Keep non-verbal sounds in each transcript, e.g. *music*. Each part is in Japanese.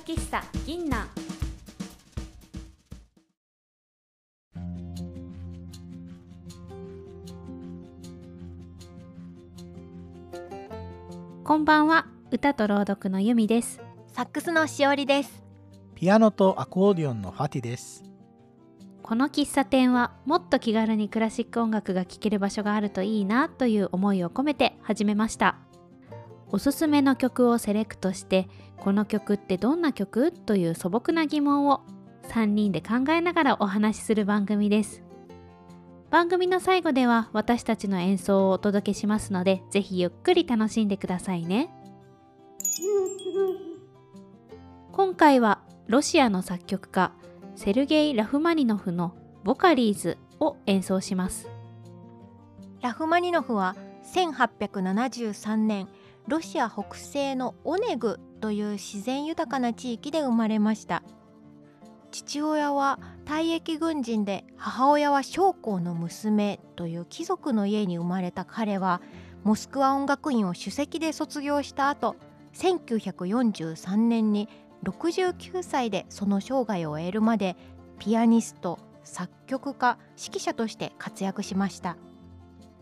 喫茶銀南こんばんは歌と朗読のゆみです。サックスのしおりです。ピアノとアコーディオンのファティです。この喫茶店はもっと気軽にクラシック音楽が聴ける場所があるといいなという思いを込めて始めましたおすすめの曲をセレクトしてこの曲ってどんな曲？という素朴な疑問を3人で考えながらお話しする番組です。番組の最後では私たちの演奏をお届けしますのでぜひゆっくり楽しんでくださいね。今回はロシアの作曲家セルゲイ・ラフマニノフの「ボカリーズ」を演奏します。ラフマニノフは1873年ロシア北西のオネグという自然豊かな地域で生まれました。父親は退役軍人で母親は将校の娘という貴族の家に生まれた彼はモスクワ音楽院を首席で卒業した後1943年に69歳でその生涯を終えるまでピアニスト作曲家指揮者として活躍しました。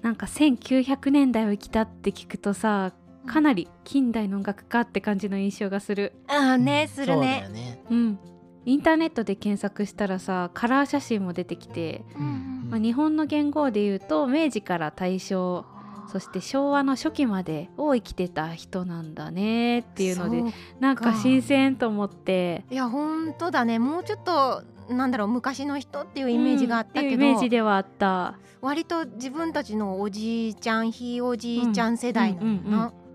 なんか1900年代を生きたって聞くとさかなり近代の音楽家って感じの印象がする。ああねするそうだねよね。うん。インターネットで検索したらさカラー写真も出てきて、うん。まあ、日本の元号で言うと明治から大正そして昭和の初期までを生きてた人なんだねっていうのでなんか新鮮と思って。いや本当だね。もうちょっとなんだろう昔の人っていうイメージがあったけど、うんイメージではあった。割と自分たちのおじいちゃんひいおじいちゃん世代なんだな。うん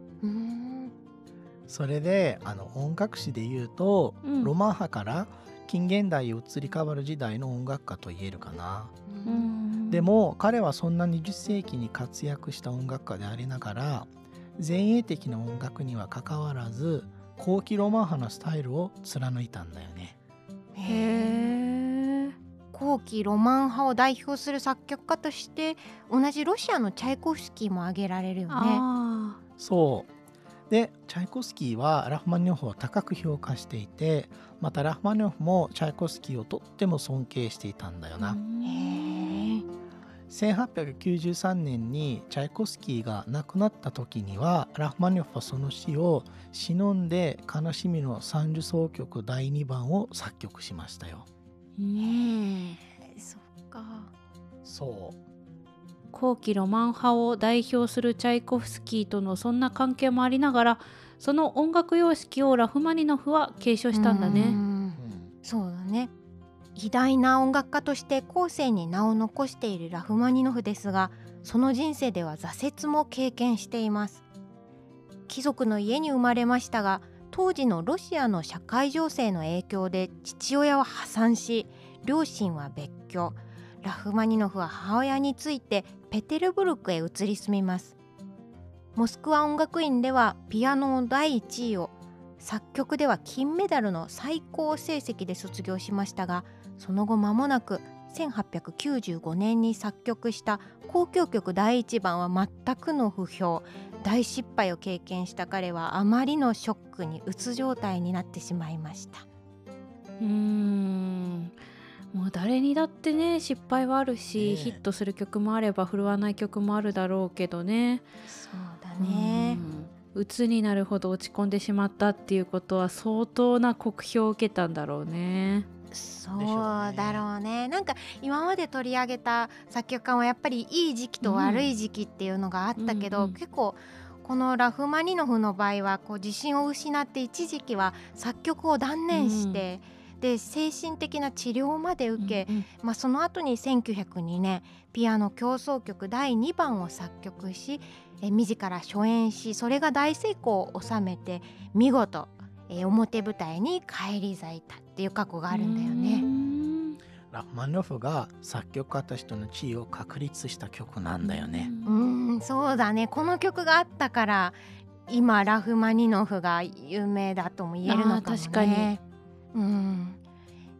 それであの音楽史で言うと、うん。ロマン派から近現代へ移り変わる時代の音楽家と言えるかな、うん。でも彼はそんな20世紀に活躍した音楽家でありながら前衛的な音楽にはかかわらず後期ロマン派のスタイルを貫いたんだよね。へえ。後期ロマン派を代表する作曲家として同じロシアのチャイコフスキーも挙げられるよね。あそう。でチャイコフスキーはラフマニノフを高く評価していてまたラフマニノフもチャイコフスキーをとっても尊敬していたんだよーな、へえ1893年にチャイコフスキーが亡くなった時にはラフマニノフはその死を忍んで「悲しみの三重奏曲第2番」を作曲しましたよ。うん。そっか。そう後期ロマン派を代表するチャイコフスキーとのそんな関係もありながらその音楽様式をラフマニノフは継承したんだうね。んそうだね。偉大な音楽家として後世に名を残しているラフマニノフですがその人生では挫折も経験しています貴族の家に生まれましたが当時のロシアの社会情勢の影響で父親は破産し両親は別居ラフマニノフは母親についてペテルブルクへ移り住みます。モスクワ音楽院ではピアノ第1位を作曲では金メダルの最高成績で卒業しましたがその後間もなく1895年に作曲した交響曲第1番は全くの不評。大失敗を経験した彼はあまりのショックにうつ状態になってしまいました。うーん。もう誰にだってね失敗はあるし、ヒットする曲もあれば振るわない曲もあるだろうけどね。そうだね。うん。鬱になるほど落ち込んでしまったっていうことは相当な酷評を受けたんだろうね。そうだろうね。なんか今まで取り上げた作曲家はやっぱりいい時期と悪い時期っていうのがあったけど、うんうん結構このラフマニノフの場合はこう自信を失って一時期は作曲を断念して、で精神的な治療まで受け、うんうん。まあ、その後に1902年ピアノ協奏曲第2番を作曲しえ自ら初演しそれが大成功を収めて見事え表舞台に返り咲いたっていう過去があるんだようね。ん。ラフマニノフが作曲家としての地位を確立した曲なんだよね、うーんそうだね。この曲があったから今ラフマニノフが有名だとも言えるのかもね。確かにうん、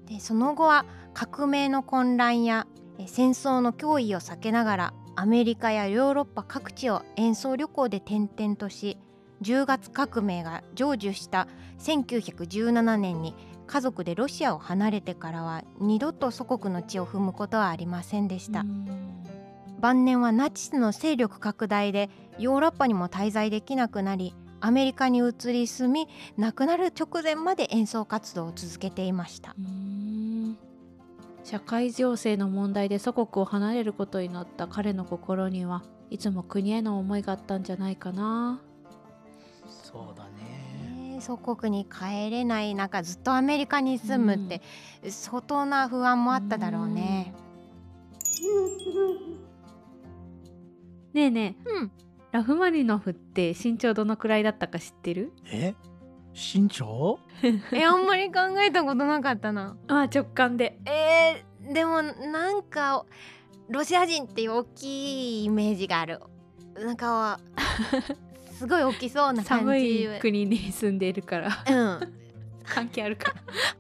でその後は革命の混乱やえ戦争の脅威を避けながらアメリカやヨーロッパ各地を演奏旅行で転々とし10月革命が成就した1917年に家族でロシアを離れてからは二度と祖国の地を踏むことはありませんでした。晩年はナチスの勢力拡大でヨーロッパにも滞在できなくなりアメリカに移り住み亡くなる直前まで演奏活動を続けていました。社会情勢の問題で祖国を離れることになった彼の心にはいつも国への思いがあったんじゃないかな。そうだね。祖国に帰れない中ずっとアメリカに住むって相当な不安もあっただろうね。ねえねえ、うん、ラフマニノフって身長どのくらいだったか知ってる？え？身長？*laughs* えあんまり考えたことなかったな。あ直感でえー、でもなんかロシア人って大きいイメージがある。なんかすごい大きそうな感じ。寒い国に住んでいるからうん。関係あるか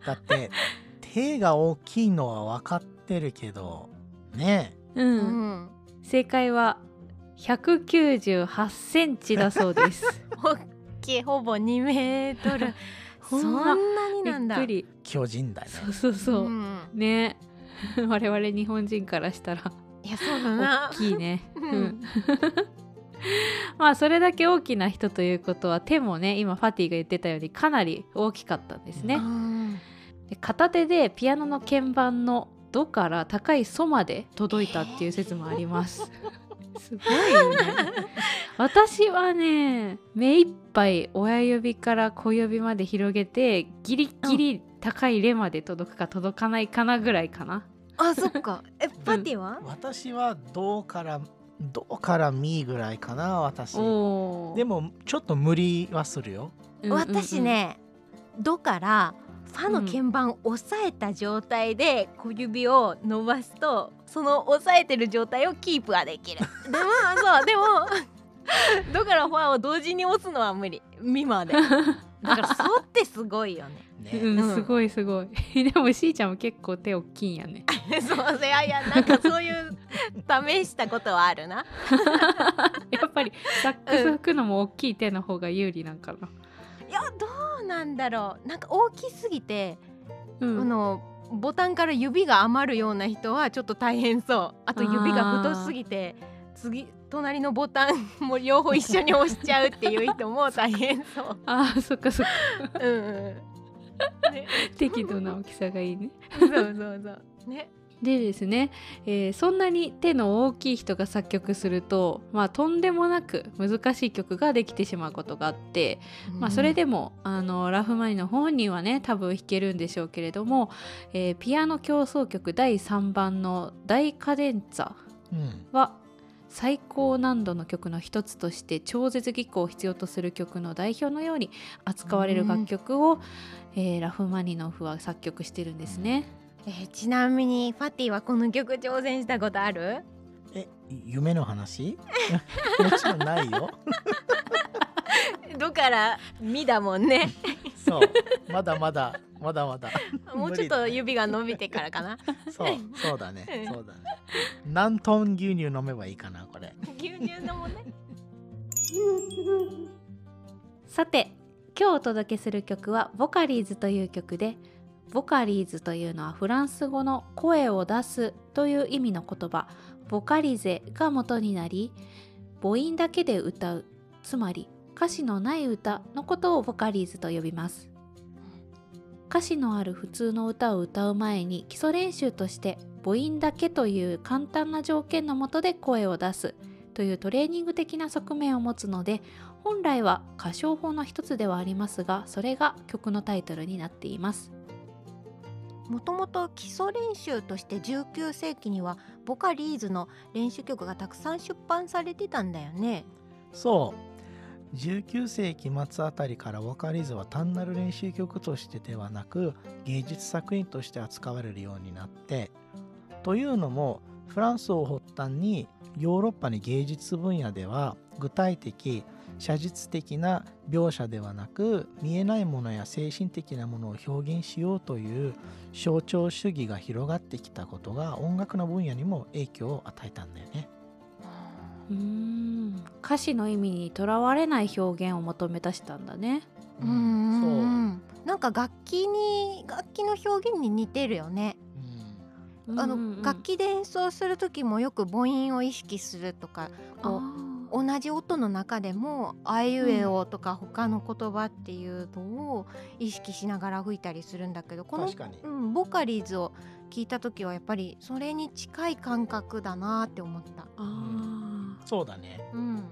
ら *laughs* だって手が大きいのは分かってるけどねう、うんん。正解は198センチだそうです。*laughs* 大きいほぼ2メートル。*laughs* そほんなにびなんだ。っくり。巨人だね。そうそうそう、ん。ね。*laughs* 我々日本人からしたら。いやそうだな。大。きいね、うん。うん。まあそれだけ大きな人ということは手もね今ファティが言ってたようにかなり大きかったんですね、うんで片手でピアノの鍵盤の「ド」から高い「ソ」まで届いたっていう説もあります。すごいよね。*laughs* 私はね目いっぱい親指から小指まで広げてギリギリ高い「レ」まで届くか届かないかなぐらいかな。あそっか。えパティは？私は銅から銅からミぐらいかな私でもちょっと無理はするようんうんうん私ね「ド」からファの鍵盤を押さえた状態で小指を伸ばすとその押さえてる状態をキープはできる。でもそうでも「ド」*laughs* からファを同時に押すのは無理ミまで。だから「ソ」ってすごいよね。ね、うん、うんすごいすごい *laughs* でもしーちゃんも結構手大きいんやね *laughs* そういやいやなんかそういう試したことはあるな。やっぱりサックス吹くのも大きい手の方が有利なんかな、いやどうなんだろう。なんか大きすぎて、うん。あのボタンから指が余るような人はちょっと大変そう。あと指が太すぎて次隣のボタンも両方一緒に押しちゃうっていう人も *laughs* 大変そう。あーそっかそっか。うんうん。ね、適度な大きさがいいね。そうそうそう。ね。でですね、えーそんなに手の大きい人が作曲すると、まあ、とんでもなく難しい曲ができてしまうことがあって、まあ、それでもあのラフマニの本人はね多分弾けるんでしょうけれども、えーピアノ協奏曲第3番の「大カデンツァうん」は最高難度の曲の一つとして超絶技巧を必要とする曲の代表のように扱われる楽曲を、えーラフマニノフは作曲してるんですね。えーちなみにファティはこの曲挑戦したことある？え夢の話？*laughs* もちろんないよ。*laughs* どから「み」だもんね。*laughs* そう。まだまだまだまだ。もうちょっと指が伸びてからかな。そうそうだね。うん。そうだね。何トン牛乳飲めばいいかなこれ。牛乳のもね。さて今日お届けする曲は「ボカリーズ」という曲でボカリーズというのはフランス語の声を出すという意味の言葉。ボカリゼが元になり母音だけで歌う。つまり歌詞のない歌のことをボカリーズと呼びます。歌詞のある普通の歌を歌う前に基礎練習として母音だけという簡単な条件のもとで声を出す。というトレーニング的な側面を持つので本来は歌唱法の一つではありますがそれが曲のタイトルになっています。もともと基礎練習として19世紀にはボカリーズの練習曲がたくさん出版されてたんだよね。そう19世紀末あたりからボカリズは単なる練習曲としてではなく芸術作品として扱われるようになってというのもフランスを発端にヨーロッパに芸術分野では具体的写実的な描写ではなく見えないものや精神的なものを表現しようという象徴主義が広がってきたことが音楽の分野にも影響を与えたんだよね。うん。歌詞の意味にとらわれない表現を求め出したんだね。うん。うんう。んなんか楽器に楽器の表現に似てるよね。あの楽器で演奏する時もよく母音を意識するとかこう同じ音の中でも「あいうえお」とか他の言葉っていうのを意識しながら吹いたりするんだけどこのうん、ボカリーズを聞いた時はやっぱりそれに近い感覚だなって思った。あー。そうだね。うん、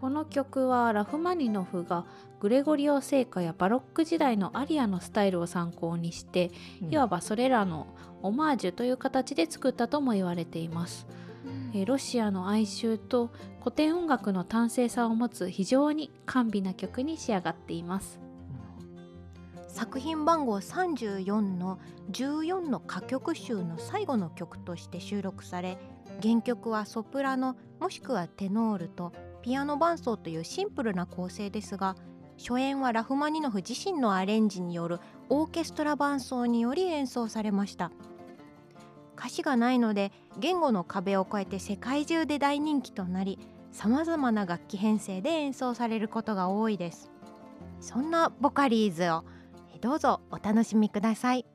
この曲はラフマニノフがグレゴリオ聖歌やバロック時代のアリアのスタイルを参考にして、いわばそれらのオマージュという形で作ったとも言われています、えロシアの哀愁と古典音楽の端正さを持つ非常に甘美な曲に仕上がっています。作品番号34の14の歌曲集の最後の曲として収録され原曲はソプラノもしくはテノールとピアノ伴奏というシンプルな構成ですが初演はラフマニノフ自身のアレンジによるオーケストラ伴奏により演奏されました。歌詞がないので言語の壁を越えて世界中で大人気となりさまざまな楽器編成で演奏されることが多いです。そんなボカリーズをどうぞお楽しみください。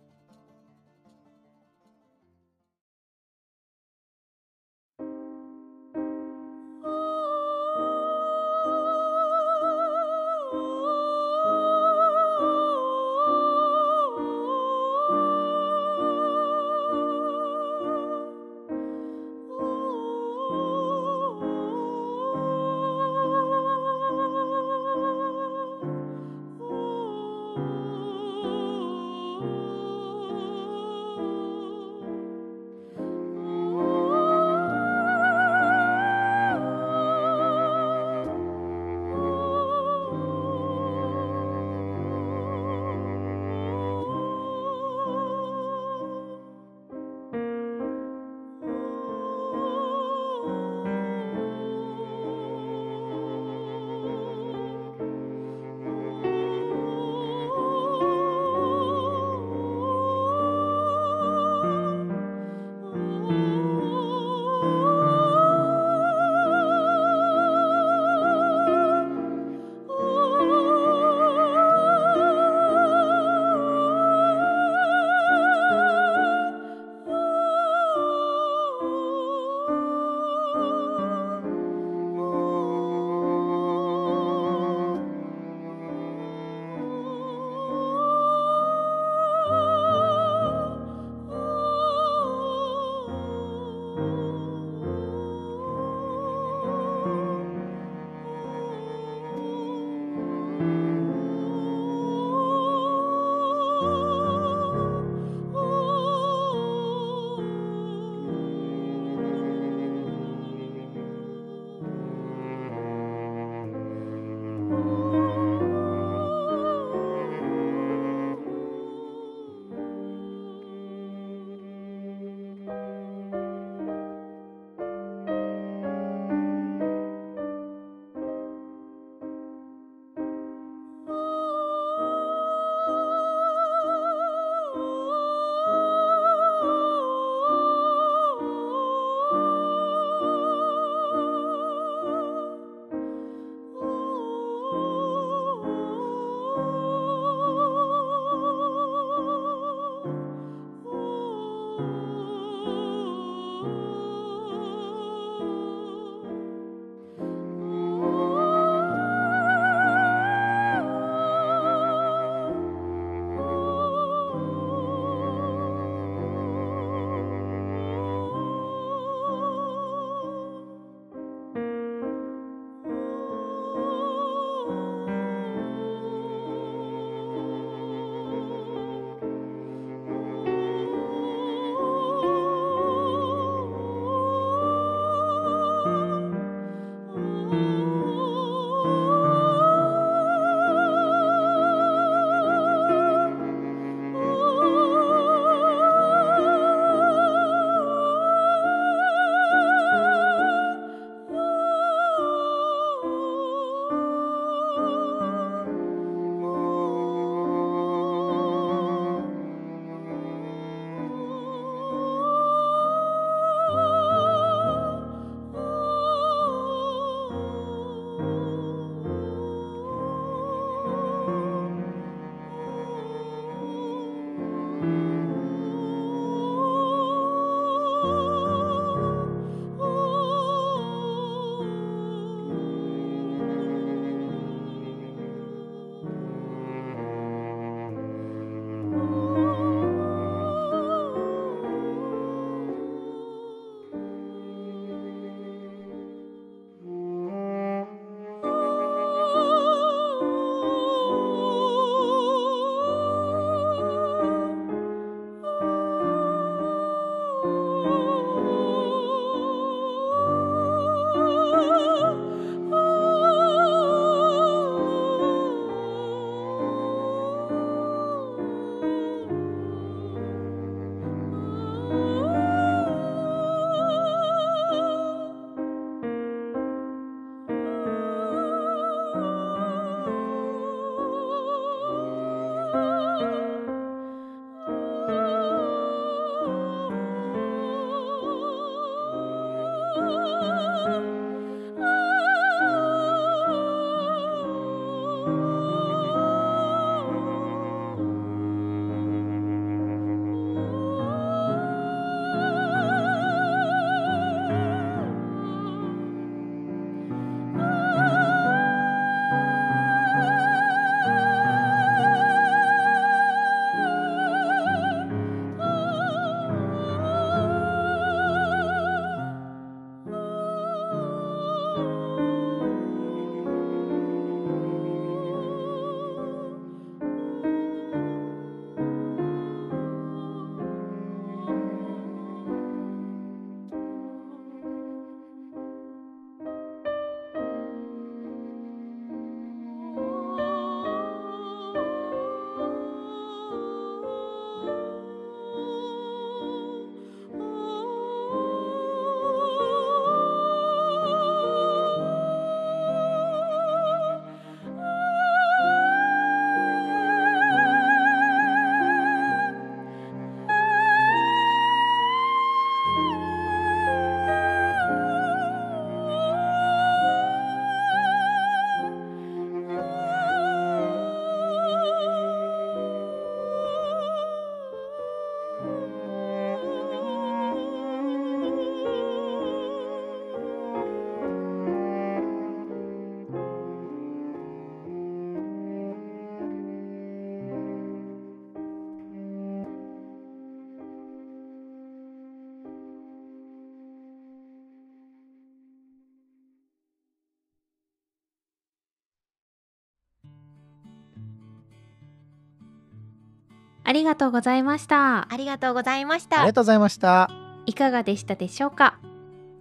ありがとうございました。ありがとうございました。ありがとうございました。いかがでしたでしょうか？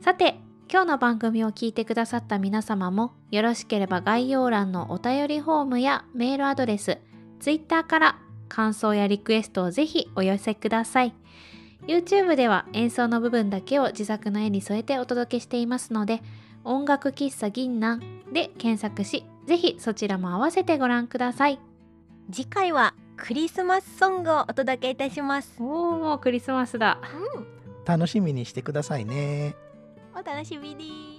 さて今日の番組を聞いてくださった皆様もよろしければ概要欄のお便りフォームやメールアドレス Twitter から感想やリクエストをぜひお寄せください。YouTube では演奏の部分だけを自作の絵に添えてお届けしていますので音楽喫茶銀南で検索しぜひそちらも合わせてご覧ください。次回はクリスマスソングをお届けいたします。おーもうクリスマスだ。うん。楽しみにしてくださいね。お楽しみに